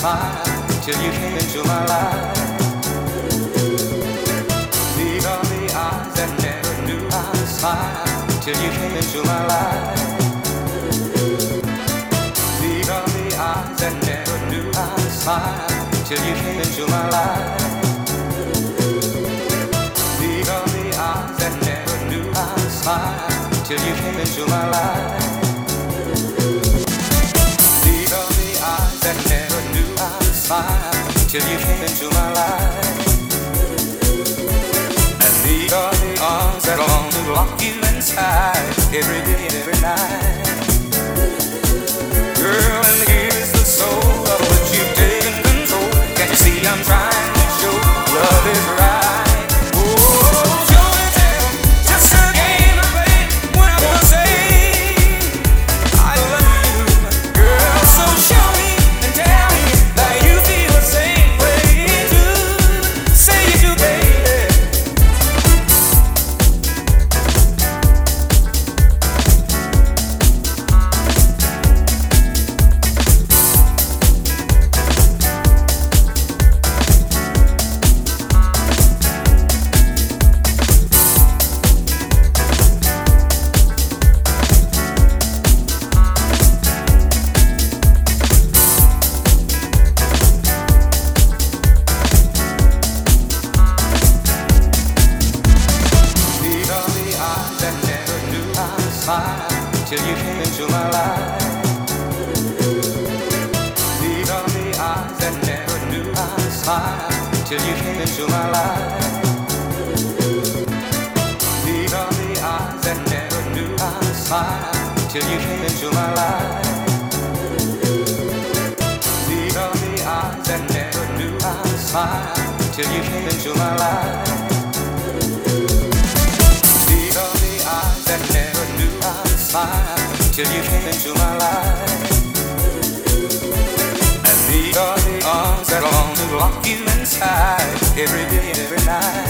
till you came into my life. These are the eyes that never knew to smile till you came into my life. These are the eyes that never knew to smile till you came into my life. These are the eyes that never knew to smile till you came into my life. Smile till you came into my life. And these are the arms that long to lock you inside every day and every night. Till you came into my life. These are the eyes that never knew how to smile till you came into my life. These are the eyes that never knew how to smile till you came into my life. These are the eyes that never knew how to smile till you came into my life. Till you came into my life. And these are the arms that long to lock you inside every day every night.